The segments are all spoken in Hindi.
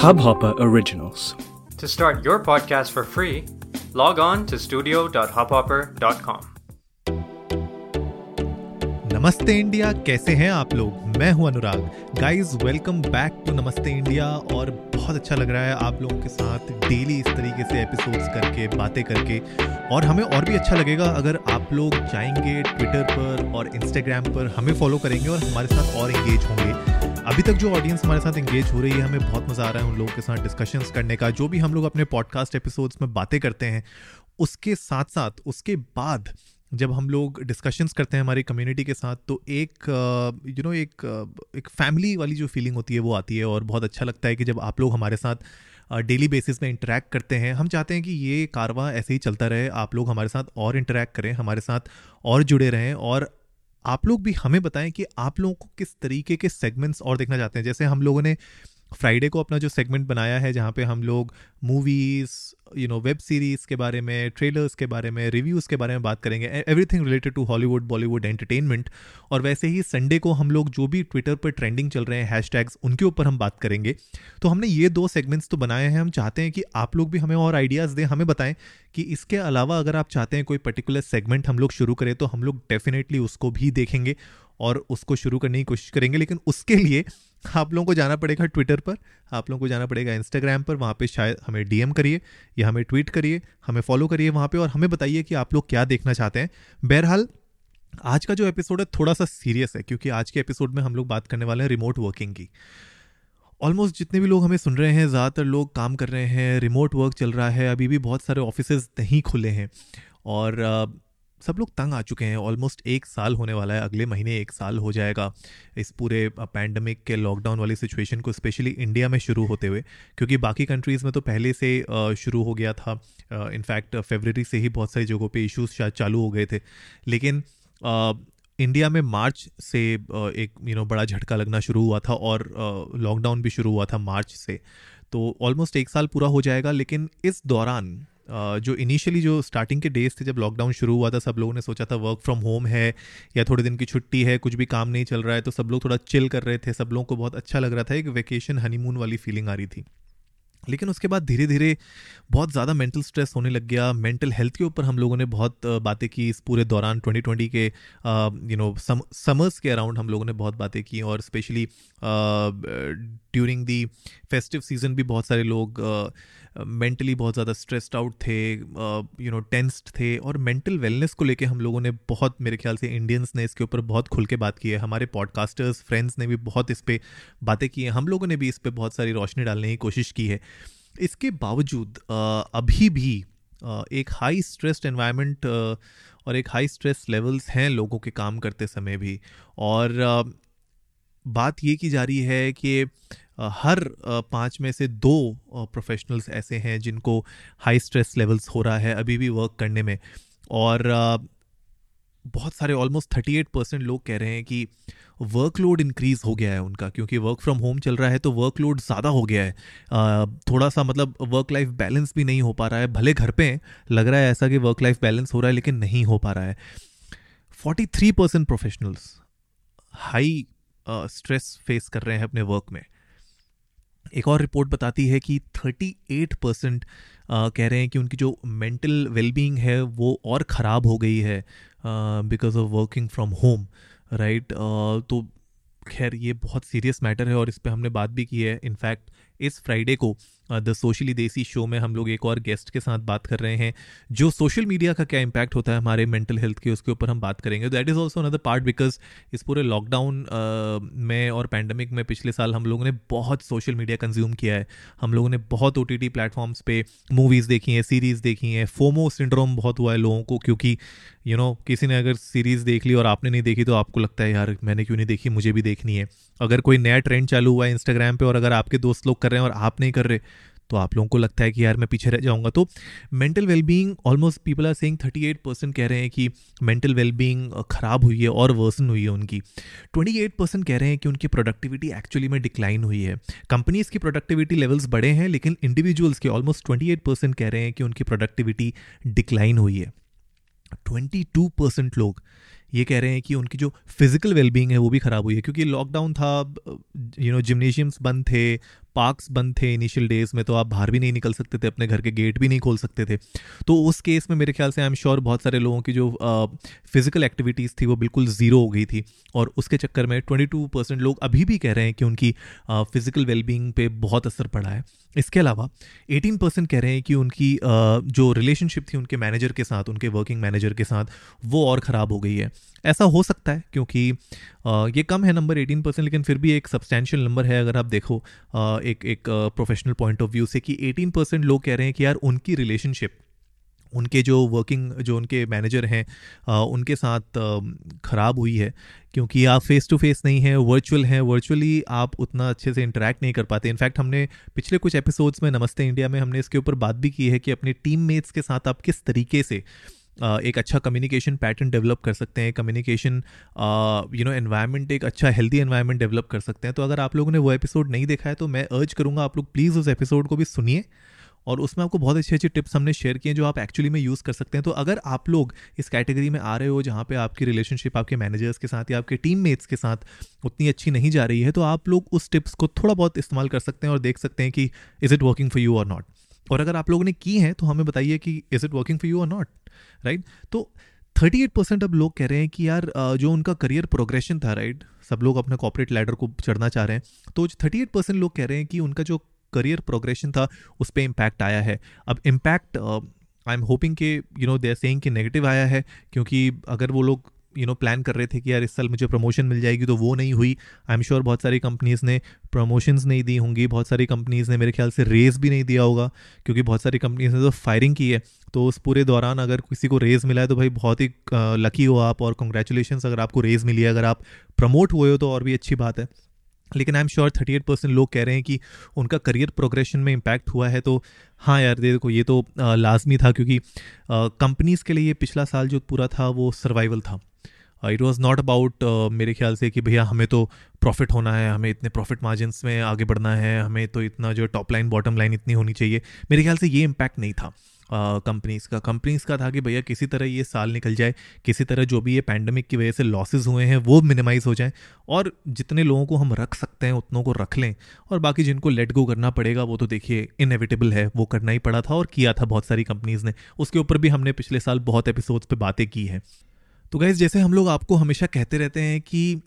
Hubhopper Originals. To start your podcast for free, log on to studio.hubhopper.com. नमस्ते इंडिया कैसे हैं आप लोग मैं हूँ Anurag guys welcome back to Namaste India और बहुत अच्छा लग रहा है आप लोगों के साथ डेली इस तरीके से एपिसोड्स करके बातें करके और हमें और भी अच्छा लगेगा अगर आप लोग जाएँगे ट्विटर पर और इंस्टाग्राम पर हमें फॉलो करेंगे और हमारे साथ और इंगेज होंगे अभी तक जो ऑडियंस हमारे साथ इंगेज हो रही है, हमें बहुत मज़ा आ रहा है उन लोगों के साथ डिस्कशंस करने का। जो भी हम लोग अपने पॉडकास्ट एपिसोड्स में बातें करते हैं, उसके साथ साथ उसके बाद जब हम लोग डिस्कशंस करते हैं हमारी कम्युनिटी के साथ तो एक यू नो एक एक फैमिली वाली जो फीलिंग होती है, वो आती है और बहुत अच्छा लगता है कि जब आप लोग हमारे साथ डेली बेसिस में इंटरेक्ट करते हैं, हम चाहते हैं कि ये कारवा ऐसे ही चलता रहे, आप लोग हमारे साथ और इंटरेक्ट करें, हमारे साथ और जुड़े रहें और आप लोग भी हमें बताएँ कि आप लोगों को किस तरीके के सेगमेंट्स और देखना चाहते हैं? जैसे हम लोगों ने फ्राइडे को अपना जो सेगमेंट बनाया है, जहाँ पे हम लोग movies you know web series के बारे में ट्रेलर्स के बारे में रिव्यूज़ के बारे में बात करेंगे। Everything related to Hollywood Bollywood entertainment और वैसे ही संडे को हम लोग जो भी ट्विटर पर ट्रेंडिंग चल रहे हैं हैशटैग्स उनके ऊपर हम बात करेंगे। तो हमने ये दो सेगमेंट्स तो बनाए हैं। हम चाहते हैं कि आप लोग भी हमें और आइडियाज़ दें, हमें बताएँ कि इसके अलावा अगर आप चाहते हैं कोई पर्टिकुलर सेगमेंट हम लोग शुरू करें तो हम लोग डेफिनेटली उसको भी देखेंगे और उसको शुरू करने की कोशिश करेंगे। लेकिन उसके लिए आप लोगों को जाना पड़ेगा ट्विटर पर, आप लोगों को जाना पड़ेगा इंस्टाग्राम पर, वहाँ पे शायद हमें डीएम करिए, या हमें ट्वीट करिए, हमें फॉलो करिए वहाँ पे, और हमें बताइए कि आप लोग क्या देखना चाहते हैं। बहरहाल, आज का जो एपिसोड है थोड़ा सा सीरियस है, क्योंकि आज के एपिसोड में हम लोग बात करने वाले हैं रिमोट वर्किंग की। ऑलमोस्ट जितने भी लोग हमें सुन रहे हैं, ज़्यादातर लोग काम कर रहे हैं रिमोट वर्क चल रहा है, अभी भी बहुत सारे ऑफ़िस नहीं खुले हैं। और सब लोग तंग आ चुके हैं। ऑलमोस्ट एक साल होने वाला है। अगले महीने एक साल हो जाएगा इस पूरे पैंडमिक के लॉकडाउन वाली सिचुएशन को स्पेशली इंडिया में शुरू होते हुए। क्योंकि बाकी कंट्रीज़ में तो पहले से शुरू हो गया था। इनफैक्ट फेबररी से ही बहुत सारी जगहों पे इश्यूज़ शायद चालू हो गए थे। लेकिन इंडिया में मार्च से एक यू नो बड़ा झटका लगना शुरू हुआ था और लॉकडाउन भी शुरू हुआ था मार्च से। तो ऑलमोस्ट एक साल पूरा हो जाएगा। लेकिन इस दौरान जो इनिशियली जो स्टार्टिंग के डेज़ थे, जब लॉकडाउन शुरू हुआ था, सब लोगों ने सोचा था वर्क फ्रॉम होम है, या थोड़े दिन की छुट्टी है, कुछ भी काम नहीं चल रहा है तो सब लोग थोड़ा चिल कर रहे थे। सब लोगों को बहुत अच्छा लग रहा था, एक वेकेशन हनीमून वाली फीलिंग आ रही थी। लेकिन उसके बाद धीरे धीरे बहुत ज़्यादा मेंटल स्ट्रेस होने लग गया। मेंटल हेल्थ के ऊपर हम लोगों ने बहुत बातें की इस पूरे दौरान 2020 के यू नो समर्स के अराउंड हम लोगों ने बहुत बातें की और specially during the festive season भी बहुत सारे लोग मेंटली बहुत ज़्यादा स्ट्रेस्ड आउट थे यू नो टेंस्ड थे और मेंटल वेलनेस को लेके हम लोगों ने बहुत, मेरे ख्याल से इंडियंस ने इसके ऊपर बहुत खुल के बात की है। हमारे पॉडकास्टर्स फ्रेंड्स ने भी बहुत इस पर बातें की हैं। हम लोगों ने भी इस पर बहुत सारी रोशनी डालने की कोशिश की है। इसके बावजूद अभी भी एक हाई स्ट्रेस्ड एनवायरनमेंट और एक हाई स्ट्रेस लेवल्स हैं लोगों के काम करते समय भी। और बात ये की जा रही है कि हर पाँच में से दो प्रोफेशनल्स ऐसे हैं जिनको हाई स्ट्रेस लेवल्स हो रहा है अभी भी वर्क करने में। और बहुत सारे ऑलमोस्ट थर्टी एट परसेंट लोग कह रहे हैं कि वर्कलोड इंक्रीज हो गया है उनका, क्योंकि वर्क फ्रॉम होम चल रहा है तो वर्कलोड ज़्यादा हो गया है। थोड़ा सा मतलब वर्क लाइफ बैलेंस भी नहीं हो पा रहा है। भले घर पे लग रहा है ऐसा कि वर्क लाइफ बैलेंस हो रहा है, लेकिन नहीं हो पा रहा है। Forty three percent professionals high stress face कर रहे हैं अपने वर्क में। एक और रिपोर्ट बताती है कि 38 परसेंट कह रहे हैं कि उनकी जो मेंटल वेलबींग है वो और ख़राब हो गई है because of working from home right तो खैर ये बहुत सीरियस मैटर है और इस पर हमने बात भी की है। इनफैक्ट इस फ्राइडे को द सोशली देसी शो में हम लोग एक और गेस्ट के साथ बात कर रहे हैं जो सोशल मीडिया का क्या इम्पैक्ट होता है हमारे मेंटल हेल्थ के उसके ऊपर हम बात करेंगे। That is also another part because इस पूरे लॉकडाउन में और पैंडमिक में पिछले साल हम लोगों ने बहुत सोशल मीडिया कंज्यूम किया है। हम लोगों ने बहुत ओ टी टी प्लेटफॉर्म्स पर मूवीज़ देखी हैं सीरीज़ देखी हैं। फोमो सिंड्रोम बहुत हुआ है लोगों को क्योंकि यू you नो know, किसी ने अगर सीरीज़ देख ली और आपने नहीं देखी तो आपको लगता है यार मैंने क्यों नहीं देखी? मुझे भी देखनी है। अगर कोई नया ट्रेंड चालू हुआ है इंस्टाग्राम पे और अगर आपके दोस्त लोग कर रहे हैं और आप नहीं कर रहे तो आप लोगों को लगता है कि यार मैं पीछे रह जाऊँगा। तो mental wellbeing almost people are saying 38 percent कह रहे हैं कि मेंटल वेलबींग खराब हुई है और वर्सन हुई है उनकी। 28 परसेंट कह रहे हैं कि उनकी प्रोडक्टिविटी एक्चुअली में डिक्लाइन हुई है। कंपनीज़ की प्रोडक्टिविटी लेवल्स बड़े हैं, लेकिन इंडिविजुअल्स के ऑलमोस्ट ट्वेंटी कह रहे हैं कि उनकी प्रोडक्टिविटी डिक्लाइन हुई है। ट्वेंटी लोग ये कह रहे हैं कि उनकी जो फ़िज़िकल वेलबींग है वो भी ख़राब हुई है, क्योंकि लॉकडाउन था यू नो जिमनेशियम्स बंद थे पार्क्स बंद थे इनिशियल डेज़ में तो आप बाहर भी नहीं निकल सकते थे, अपने घर के गेट भी नहीं खोल सकते थे। तो उस केस में मेरे ख्याल से आई एम श्योर बहुत सारे लोगों की जो फ़िज़िकल एक्टिविटीज़ थी, वो बिल्कुल ज़ीरो हो गई थी। और उसके चक्कर में ट्वेंटी टू परसेंट लोग अभी भी कह रहे हैं कि उनकी फ़िज़िकल वेलबींग पे बहुत असर पड़ा है। इसके अलावा 18 परसेंट कह रहे हैं कि उनकी जो रिलेशनशिप थी उनके मैनेजर के साथ, उनके वर्किंग मैनेजर के साथ, वो और ख़राब हो गई है। ऐसा हो सकता है, क्योंकि ये कम है नंबर 18 परसेंट लेकिन फिर भी एक सब्सटैंशियल नंबर है, अगर आप देखो एक एक प्रोफेशनल पॉइंट ऑफ़ व्यू से कि 18 परसेंट लोग कह रहे हैं कि यार उनकी रिलेशनशिप उनके जो वर्किंग जो उनके मैनेजर हैं उनके साथ ख़राब हुई है, क्योंकि आप फेस टू फेस नहीं हैं वर्चुअल हैं वर्चुअली आप उतना अच्छे से इंटरेक्ट नहीं कर पाते। इनफैक्ट हमने पिछले कुछ एपिसोड्स में नमस्ते इंडिया में हमने इसके ऊपर बात भी की है कि अपने टीम मेट्स के साथ आप किस तरीके से एक अच्छा कम्युनिकेशन पैटर्न डेवलप कर सकते हैं कम्युनिकेशन यू नो एनवायरनमेंट एक अच्छा हेल्दी एनवायरनमेंट डेवलप कर सकते हैं। तो अगर आप लोगों ने वो एपिसोड नहीं देखा है तो मैं अर्ज़ करूँगा आप लोग प्लीज़ उस एपिसोड को भी सुनिए और उसमें आपको बहुत अच्छे अच्छे टिप्स हमने शेयर किए जो आप एक्चुअली में यूज़ कर सकते हैं। तो अगर आप लोग इस कैटेगरी में आ रहे हो जहाँ पे आपकी रिलेशनशिप आपके मैनेजर्स के साथ या आपके टीम मेट्स के साथ उतनी अच्छी नहीं जा रही है तो आप लोग उस टिप्स को थोड़ा बहुत इस्तेमाल कर सकते हैं और देख सकते हैं कि is it working for you और नॉट और अगर आप लोगों ने की हैं तो हमें बताइए कि is it working for you और नॉट राइट तो थर्टी एट परसेंट अब लोग कह रहे हैं कि यार जो उनका करियर प्रोग्रेशन था राइट सब लोग अपने कॉपरेट लैडर को चढ़ना चाह रहे हैं। तो थर्टी एट परसेंट लोग कह रहे हैं कि उनका जो करियर प्रोग्रेशन था, उस पर इम्पैक्ट आया है। अब इम्पैक्ट आई एम होपिंग के you know they are saying कि नेगेटिव आया है, क्योंकि अगर वो लोग यू नो प्लान कर रहे थे कि यार इस साल मुझे प्रमोशन मिल जाएगी तो वो नहीं हुई। आई एम श्योर बहुत सारी कंपनीज़ ने प्रमोशंस नहीं दी होंगी, बहुत सारी कंपनीज़ ने मेरे ख्याल से रेस भी नहीं दिया होगा, क्योंकि बहुत सारी कंपनीज़ ने तो फायरिंग की है। तो उस पूरे दौरान अगर किसी को रेज मिला है तो भाई बहुत ही लकी हो आप और कॉन्ग्रेचुलेशन अगर आपको रेज मिली है, अगर आप प्रमोट हुए हो तो और भी अच्छी बात है। लेकिन I am sure thirty eight percent लोग कह रहे हैं कि उनका करियर प्रोग्रेशन में इम्पैक्ट हुआ है तो हाँ यार, देखो, ये तो लाजमी था क्योंकि कंपनीज़ के लिए पिछला साल जो पूरा था, वो सर्वाइवल था। इट वॉज़ नॉट अबाउट मेरे ख्याल से कि भैया हमें तो प्रॉफिट होना है हमें इतने प्रॉफिट मार्जिन में आगे बढ़ना है हमें तो इतना जो टॉप लाइन बॉटम लाइन इतनी होनी चाहिए। मेरे ख्याल से ये इम्पैक्ट नहीं था कंपनीज़ uh, का। कंपनीज़ का था कि भैया किसी तरह ये साल निकल जाए किसी तरह जो भी ये पैंडमिक की वजह से लॉसेज हुए हैं वो मिनिमाइज़ हो जाए और जितने लोगों को हम रख सकते हैं उतनों को रख लें और बाकी जिनको लेट गो करना पड़ेगा वो तो देखिए इनएविटेबल है वो करना ही पड़ा था और किया था बहुत सारी कंपनीज़ ने। उसके ऊपर भी हमने पिछले साल बहुत एपिसोड्स पर बातें की हैं। तो गैस जैसे हम लोग आपको हमेशा कहते रहते हैं कि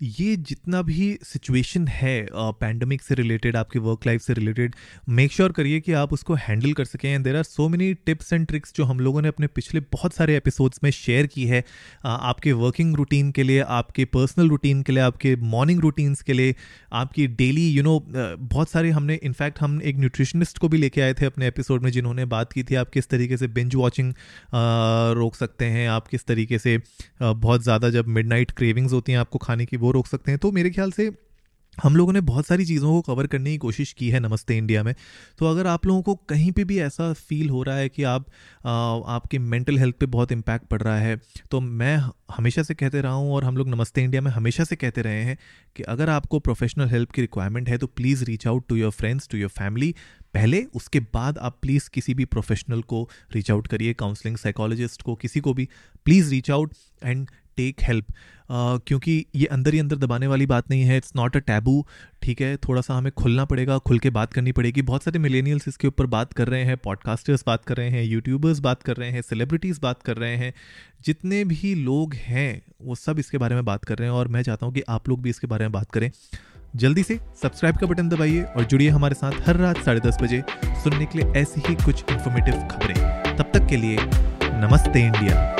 ये जितना भी सिचुएशन है पैंडमिक से रिलेटेड आपके वर्क लाइफ से रिलेटेड मेक श्योर करिए कि आप उसको हैंडल कर सकें। And there are so many tips and tricks जो हम लोगों ने अपने पिछले बहुत सारे एपिसोड्स में शेयर की है आपके वर्किंग रूटीन के लिए, आपके पर्सनल रूटीन के लिए, आपके मॉर्निंग रूटीन्स के लिए, आपकी डेली यू नो बहुत सारे हमने इनफैक्ट हम एक न्यूट्रिशनिस्ट को भी लेके आए थे अपने एपिसोड में जिन्होंने बात की थी, आप किस तरीके से बिंज वॉचिंग रोक सकते हैं, आप किस तरीके से बहुत ज़्यादा जब मिड क्रेविंग्स होती हैं आपको खाने की रोक सकते हैं। तो मेरे ख्याल से हम लोगों ने बहुत सारी चीज़ों को कवर करने की कोशिश की है नमस्ते इंडिया में। तो अगर आप लोगों को कहीं पे भी ऐसा फील हो रहा है कि आप आ, आपके मेंटल हेल्थ पे बहुत इम्पैक्ट पड़ रहा है तो मैं हमेशा से कहते रहा हूँ और हम लोग नमस्ते इंडिया में हमेशा से कहते रहे हैं कि अगर आपको प्रोफेशनल हेल्प की रिक्वायरमेंट है तो please reach out to your friends to your family पहले उसके बाद आप प्लीज़ किसी भी प्रोफेशनल को रीच आउट करिए काउंसलिंग साइकोलॉजिस्ट को किसी को भी। Please reach out and take help क्योंकि ये अंदर ही अंदर दबाने वाली बात नहीं है इट्स नॉट अ टैबू ठीक है? थोड़ा सा हमें खुलना पड़ेगा, खुल के बात करनी पड़ेगी। बहुत सारे मिलेनियल्स इसके ऊपर बात कर रहे हैं पॉडकास्टर्स बात कर रहे हैं यूट्यूबर्स बात कर रहे हैं सेलिब्रिटीज़ बात कर रहे हैं। जितने भी लोग हैं, वो सब इसके बारे में बात कर रहे हैं और मैं चाहता हूँ कि आप लोग भी इसके बारे में बात करें। जल्दी से सब्सक्राइब का बटन दबाइए और जुड़िए हमारे साथ हर रात साढ़े दस बजे सुनने के लिए ऐसी ही कुछ इन्फॉर्मेटिव खबरें। तब तक के लिए नमस्ते इंडिया।